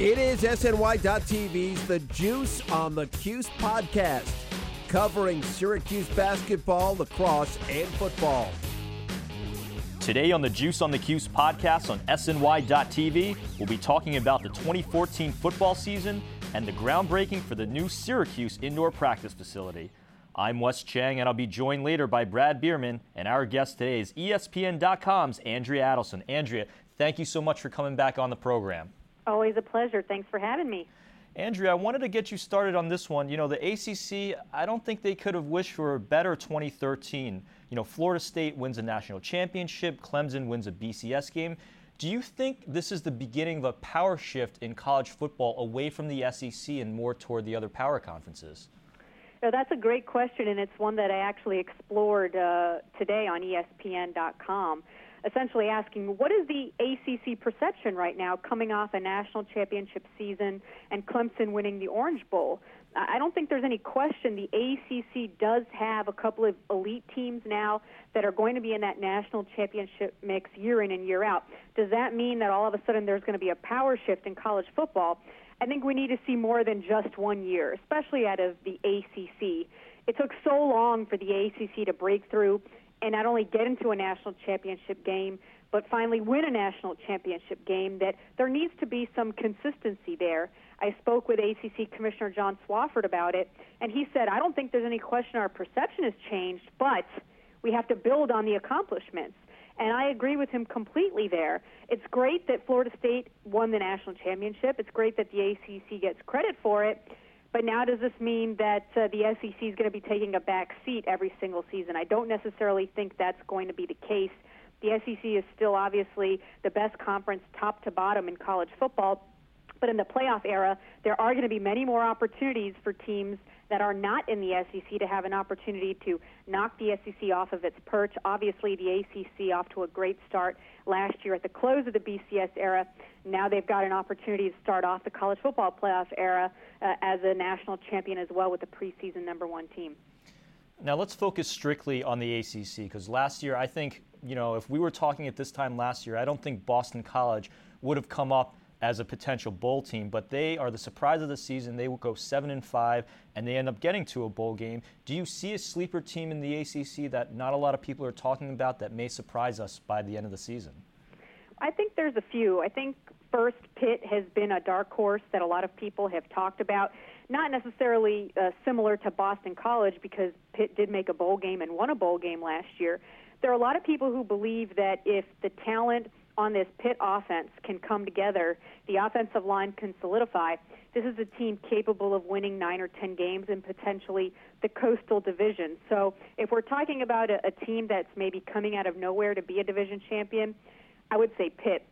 It is SNY.TV's The Juice on the Cuse podcast, covering Syracuse basketball, lacrosse, and football. Today on the Juice on the Cuse podcast on SNY.TV, we'll be talking about the 2014 football season and the groundbreaking for the new Syracuse indoor practice facility. I'm Wes Cheng, and I'll be joined later by Brad Bierman, and our guest today is ESPN.com's Andrea Adelson. Andrea, thank you so much for coming back on the program. Always a pleasure. Thanks for having me. Andrea, I wanted to get you started on this one. You know, the ACC, I don't think they could have wished for a better 2013. You know, Florida State wins a national championship, Clemson wins a BCS game. Do you think this is the beginning of a power shift in college football away from the SEC and more toward the other power conferences? No, that's a great question, and it's one that I actually explored uh, today on ESPN.com essentially asking what is the ACC perception right now coming off a national championship season and Clemson winning the Orange Bowl. I don't think there's any question the ACC does have a couple of elite teams now that are going to be in that national championship mix year in and year out. Does that mean that all of a sudden there's going to be a power shift in college football? I think we need to see more than just one year, especially out of the ACC. It took so long for the ACC to break through and not only get into a national championship game, but finally win a national championship game, that there needs to be some consistency there. I spoke with ACC Commissioner John Swofford about it, and he said, I don't think there's any question our perception has changed, but we have to build on the accomplishments. And I agree with him completely there. It's great that Florida State won the national championship. It's great that the ACC gets credit for it. But now, does this mean that uh, the SEC is going to be taking a back seat every single season? I don't necessarily think that's going to be the case. The SEC is still obviously the best conference, top to bottom, in college football. But in the playoff era, there are going to be many more opportunities for teams that are not in the SEC to have an opportunity to knock the SEC off of its perch. Obviously, the ACC off to a great start last year at the close of the BCS era. Now they've got an opportunity to start off the college football playoff era uh, as a national champion as well with the preseason number one team. Now let's focus strictly on the ACC because last year I think you know if we were talking at this time last year I don't think Boston College would have come up as a potential bowl team, but they are the surprise of the season. They will go seven and five, and they end up getting to a bowl game. Do you see a sleeper team in the ACC that not a lot of people are talking about that may surprise us by the end of the season? I think there's a few. I think first Pitt has been a dark horse that a lot of people have talked about. Not necessarily uh, similar to Boston College because Pitt did make a bowl game and won a bowl game last year. There are a lot of people who believe that if the talent on this Pitt offense can come together, the offensive line can solidify. This is a team capable of winning nine or ten games and potentially the Coastal Division. So, if we're talking about a, a team that's maybe coming out of nowhere to be a division champion, I would say Pitt.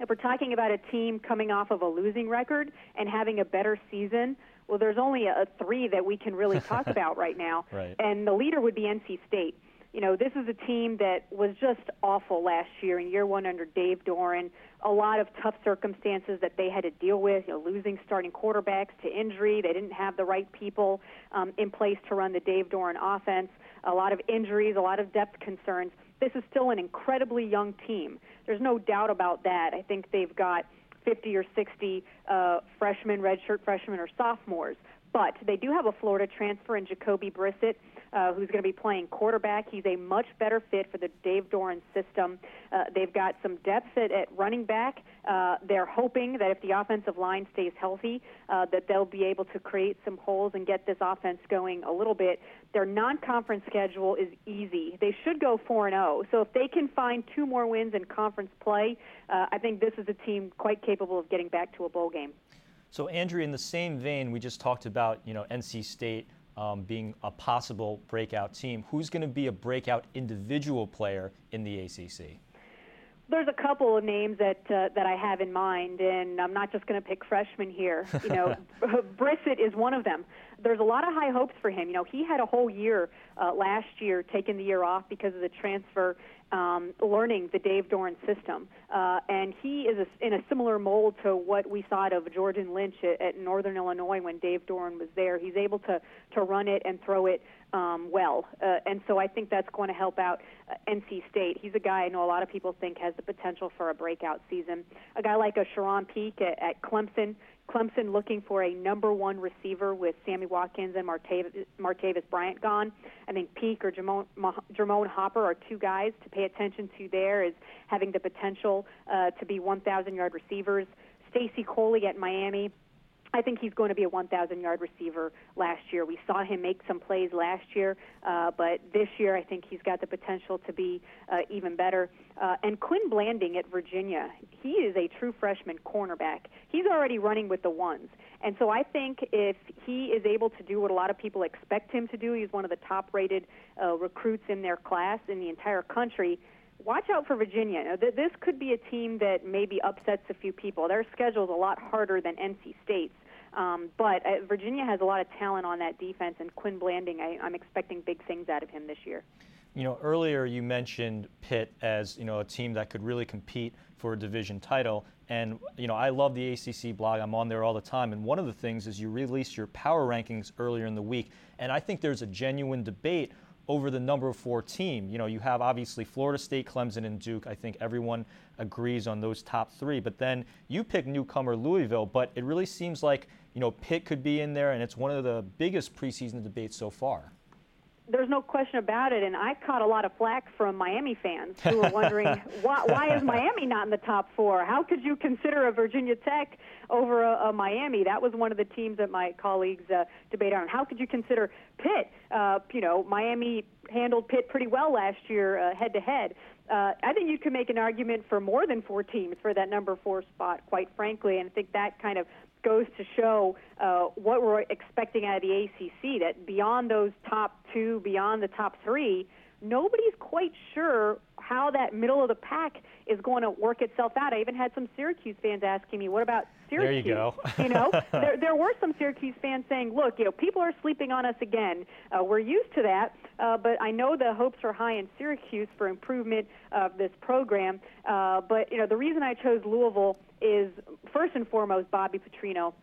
If we're talking about a team coming off of a losing record and having a better season, well, there's only a, a three that we can really talk about right now, right. and the leader would be NC State you know, this is a team that was just awful last year in year one under Dave Doeren. A lot of tough circumstances that they had to deal with, you know, losing starting quarterbacks to injury. They didn't have the right people um, in place to run the Dave Doeren offense. A lot of injuries, a lot of depth concerns. This is still an incredibly young team. There's no doubt about that. I think they've got 50 or 60 uh, freshmen, redshirt freshmen, or sophomores. But they do have a Florida transfer in Jacoby Brissett uh, who's going to be playing quarterback. He's a much better fit for the Dave Doeren system. Uh, they've got some depth at, at running back. Uh, they're hoping that if the offensive line stays healthy, uh, that they'll be able to create some holes and get this offense going a little bit. Their non-conference schedule is easy. They should go 4 and 0. So if they can find two more wins in conference play, uh, I think this is a team quite capable of getting back to a bowl game. So Andrea, in the same vein, we just talked about you know NC State um, being a possible breakout team. Who's going to be a breakout individual player in the ACC? There's a couple of names that uh, that I have in mind, and I'm not just going to pick freshmen here. You know, Brissett is one of them. There's a lot of high hopes for him. You know, he had a whole year uh, last year, taking the year off because of the transfer, um, learning the Dave Doeren system, uh, and he is a, in a similar mold to what we saw of Jordan Lynch at, at Northern Illinois when Dave Doeren was there. He's able to to run it and throw it um, well, uh, and so I think that's going to help out uh, NC State. He's a guy I know a lot of people think has the potential for a breakout season. A guy like a Charone Peake at, at Clemson. Clemson looking for a number one receiver with Sammy Watkins and Martavis, Martavis Bryant gone. I think Peake or Germone, Germone Hopper are two guys to pay attention to there as having the potential uh, to be 1,000 yard receivers. Stacy Coley at Miami I think he's going to be a 1,000 yard receiver last year. We saw him make some plays last year, uh, but this year I think he's got the potential to be uh, even better. Uh, and Quin Blanding at Virginia, he is a true freshman cornerback. He's already running with the ones. And so I think if he is able to do what a lot of people expect him to do, he's one of the top rated uh, recruits in their class in the entire country watch out for Virginia. Now, th- this could be a team that maybe upsets a few people. Their schedule is a lot harder than NC State's. Um, but uh, Virginia has a lot of talent on that defense, and Quin Blanding, I, I'm expecting big things out of him this year. You know, earlier you mentioned Pitt as you know a team that could really compete for a division title, and you know I love the ACC blog. I'm on there all the time, and one of the things is you released your power rankings earlier in the week, and I think there's a genuine debate over the number four team. You know, you have obviously Florida State, Clemson, and Duke. I think everyone agrees on those top three. But then you pick newcomer Louisville, but it really seems like you know, Pitt could be in there, and it's one of the biggest preseason debates so far. There's no question about it, and I caught a lot of flack from Miami fans who were wondering why, why is Miami not in the top four? How could you consider a Virginia Tech over a, a Miami? That was one of the teams that my colleagues uh, debate on. How could you consider Pitt? Uh, you know, Miami handled Pitt pretty well last year, head to head. I think you could make an argument for more than four teams for that number four spot, quite frankly, and I think that kind of goes to show uh, what we're expecting out of the ACC. That beyond those top two, beyond the top three, nobody's quite sure how that middle of the pack is going to work itself out. I even had some Syracuse fans asking me, "What about Syracuse?" There you go. you know, there, there were some Syracuse fans saying, "Look, you know, people are sleeping on us again. Uh, we're used to that, uh, but I know the hopes are high in Syracuse for improvement of this program. Uh, but you know, the reason I chose Louisville is first and foremost Bobby Petrino.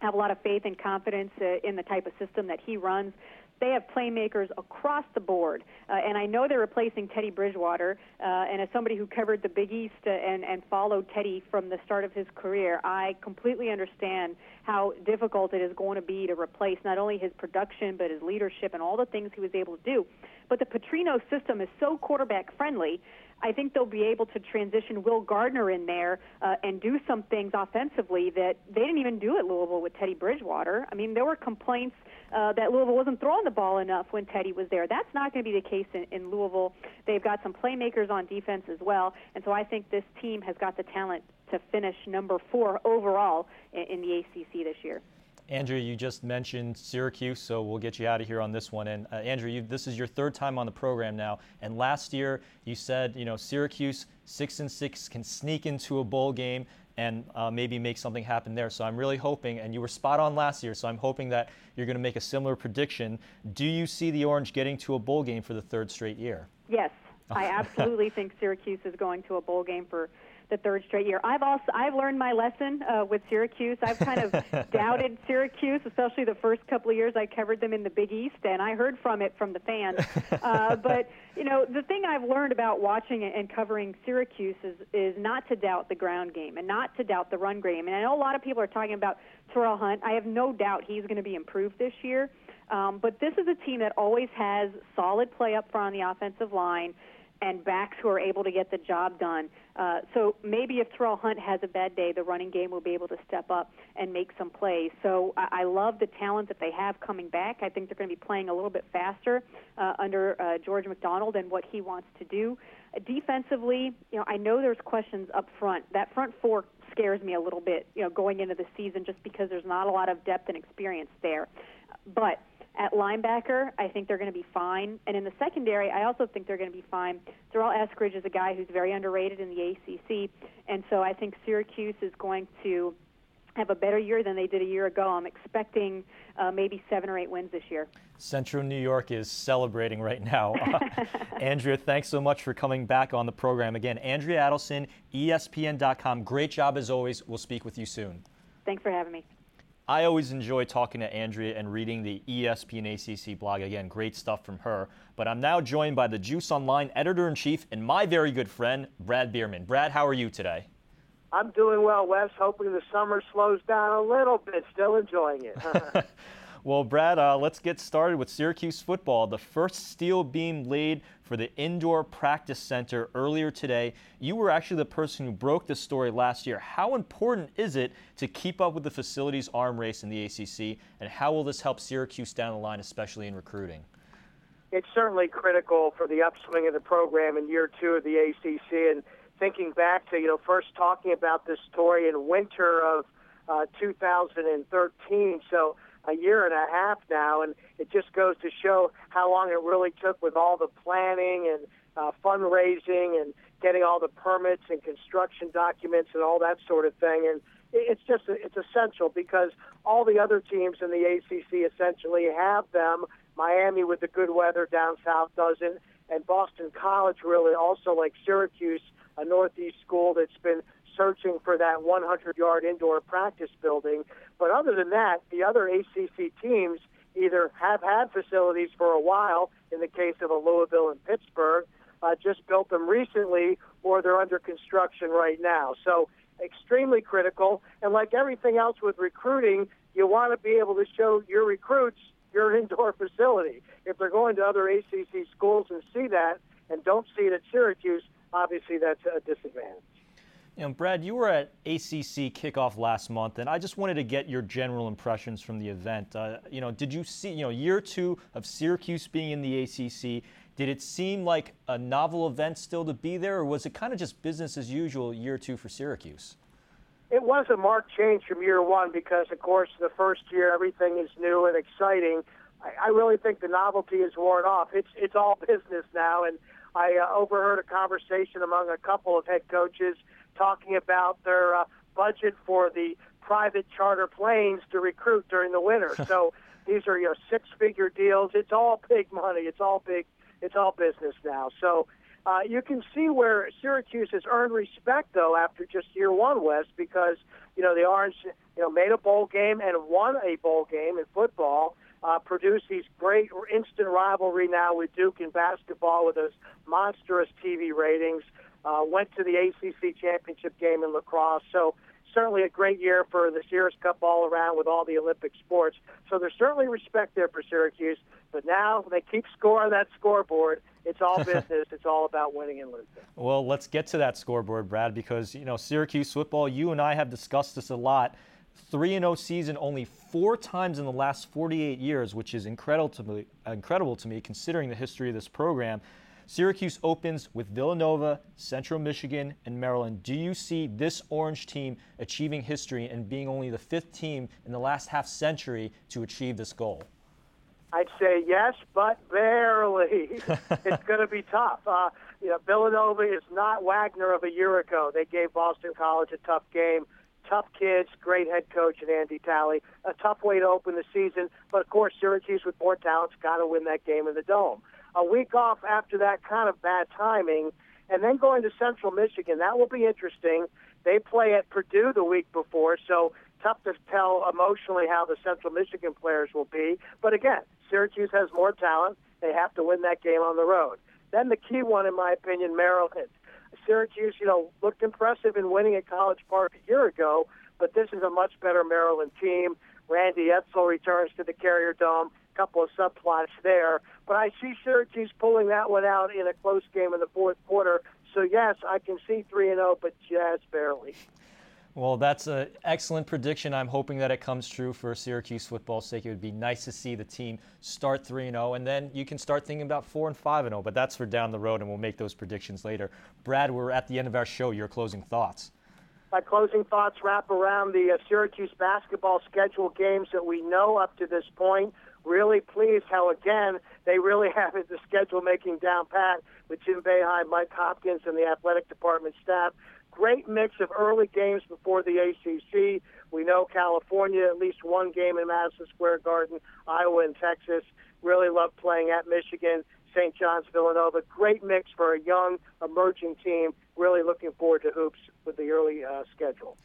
I have a lot of faith and confidence uh, in the type of system that he runs they have playmakers across the board. Uh, and I know they're replacing Teddy Bridgewater. Uh, and as somebody who covered the Big East uh, and, and followed Teddy from the start of his career, I completely understand how difficult it is going to be to replace not only his production, but his leadership and all the things he was able to do. But the Petrino system is so quarterback friendly I think they'll be able to transition Will Gardner in there uh, and do some things offensively that they didn't even do at Louisville with Teddy Bridgewater. I mean, there were complaints uh, that Louisville wasn't throwing the ball enough when Teddy was there. That's not going to be the case in, in Louisville. They've got some playmakers on defense as well, and so I think this team has got the talent to finish number four overall in, in the ACC this year. Andrea, you just mentioned Syracuse, so we'll get you out of here on this one. And uh, Andrea, you, this is your third time on the program now. And last year, you said, you know, Syracuse six and six can sneak into a bowl game and uh, maybe make something happen there. So I'm really hoping, and you were spot on last year. So I'm hoping that you're going to make a similar prediction. Do you see the Orange getting to a bowl game for the third straight year? Yes, I absolutely think Syracuse is going to a bowl game for the third straight year. I've also I've learned my lesson uh, with Syracuse. I've kind of doubted Syracuse, especially the first couple of years I covered them in the Big East, and I heard from it from the fans. Uh, but you know, the thing I've learned about watching and covering Syracuse is is not to doubt the ground game and not to doubt the run game. And I know a lot of people are talking about Terrel Hunt. I have no doubt he's going to be improved this year. Um, but this is a team that always has solid play up front on the offensive line and backs who are able to get the job done. Uh, so maybe if Terrel Hunt has a bad day, the running game will be able to step up and make some plays. So I, I love the talent that they have coming back. I think they're going to be playing a little bit faster uh, under uh, George McDonald and what he wants to do. Defensively, you know, I know there's questions up front. That front four scares me a little bit, you know, going into the season just because there's not a lot of depth and experience there. But at linebacker, I think they're going to be fine. And in the secondary, I also think they're going to be fine. Durell Eskridge is a guy who's very underrated in the ACC, and so I think Syracuse is going to have a better year than they did a year ago. I'm expecting uh, maybe seven or eight wins this year. Central New York is celebrating right now. Andrea, thanks so much for coming back on the program. Again, Andrea Adelson, ESPN.com. Great job as always. We'll speak with you soon. Thanks for having me. I always enjoy talking to Andrea and reading the ESPN ACC blog. Again, great stuff from her. But I'm now joined by the Juice Online editor in chief and my very good friend, Brad Bierman. Brad, how are you today? I'm doing well, Wes. Hoping the summer slows down a little bit. Still enjoying it. well, Brad, uh, let's get started with Syracuse football. The first steel beam laid for the indoor practice center earlier today. You were actually the person who broke this story last year. How important is it to keep up with the facilities arm race in the ACC, and how will this help Syracuse down the line, especially in recruiting? It's certainly critical for the upswing of the program in year two of the ACC. And thinking back to, you know, first talking about this story in winter of uh, 2013. So a year and a half now, and it just goes to show how long it really took with all the planning and uh, fundraising and getting all the permits and construction documents and all that sort of thing. And it's just it's essential because all the other teams in the ACC essentially have them. Miami with the good weather down south doesn't, and Boston College really also like Syracuse, a Northeast school that's been searching for that 100 yard indoor practice building. But other than that, the other ACC teams either have had facilities for a while, in the case of a Louisville and Pittsburgh, uh, just built them recently, or they're under construction right now. So extremely critical. And like everything else with recruiting, you want to be able to show your recruits your indoor facility. If they're going to other ACC schools and see that and don't see it at Syracuse, obviously that's a disadvantage. You know, Brad, you were at ACC kickoff last month, and I just wanted to get your general impressions from the event. Uh, you know, did you see, you know, year two of Syracuse being in the ACC? Did it seem like a novel event still to be there, or was it kind of just business as usual year two for Syracuse? It was a marked change from year one because, of course, the first year everything is new and exciting. I, I really think the novelty is worn off. It's it's all business now, and I uh, overheard a conversation among a couple of head coaches talking about their uh, budget for the private charter planes to recruit during the winter. so these are you know six figure deals. It's all big money. It's all big. It's all business now. So uh, you can see where Syracuse has earned respect though after just year one, West, because you know the Orange you know made a bowl game and won a bowl game in football. Uh, produced these great instant rivalry now with Duke in basketball with those monstrous TV ratings uh, went to the ACC championship game in lacrosse. So certainly a great year for the Sears Cup all around with all the Olympic sports. So there's certainly respect there for Syracuse. But now they keep score on that scoreboard. It's all business. it's all about winning and losing. Well, let's get to that scoreboard, Brad, because you know Syracuse football. You and I have discussed this a lot. 3 0 season only four times in the last 48 years, which is incredible to me, incredible to me considering the history of this program. Syracuse opens with Villanova, Central Michigan, and Maryland. Do you see this Orange team achieving history and being only the fifth team in the last half century to achieve this goal? I'd say yes, but barely. it's going to be tough. Uh, you know, Villanova is not Wagner of a year ago. They gave Boston College a tough game. Tough kids, great head coach and Andy Talley. A tough way to open the season, but of course Syracuse with more talent's got to win that game in the dome a week off after that kind of bad timing, and then going to Central Michigan. That will be interesting. They play at Purdue the week before, so tough to tell emotionally how the Central Michigan players will be. But again, Syracuse has more talent. They have to win that game on the road. Then the key one, in my opinion, Maryland. Syracuse, you know, looked impressive in winning at College Park a year ago, but this is a much better Maryland team. Randy Edsall returns to the Carrier Dome couple of subplots there. But I see Syracuse pulling that one out in a close game in the fourth quarter. So yes, I can see three and zero, oh, but just barely. Well, that's an excellent prediction. I'm hoping that it comes true for Syracuse football's sake. It would be nice to see the team start 3 0, and then you can start thinking about 4 and 5 0, but that's for down the road, and we'll make those predictions later. Brad, we're at the end of our show. Your closing thoughts. My closing thoughts wrap around the uh, Syracuse basketball schedule games that we know up to this point. Really pleased how, again, they really have the schedule making down pat with Jim Boeheim, Mike Hopkins, and the athletic department staff great mix of early games before the ACC. We know California, at least one game in Madison Square Garden, Iowa and Texas. Really love playing at Michigan, St. John's, Villanova. Great mix for a young, emerging team. Really looking forward to hoops with the early uh, schedule.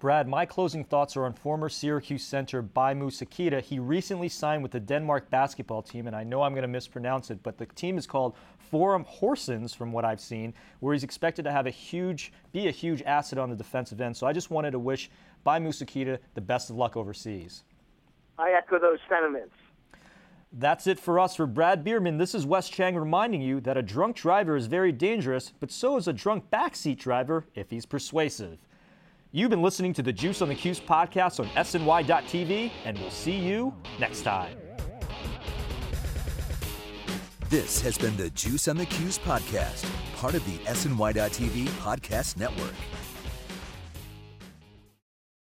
Brad, my closing thoughts are on former Syracuse center Baye Moussa Keita. He recently signed with the Denmark basketball team, and I know I'm going to mispronounce it, but the team is called Forum Horsens, from what I've seen, where he's expected to have a huge, be a huge asset on the defensive end. So I just wanted to wish Baye Moussa Keita the best of luck overseas. I echo those sentiments. That's it for us. For Brad Bierman, this is Wes Cheng reminding you that a drunk driver is very dangerous, but so is a drunk backseat driver if he's persuasive. You've been listening to the Juice on the Cuse podcast on SNY.TV, and we'll see you next time. This has been the Juice on the Cuse podcast, part of the SNY.TV podcast network.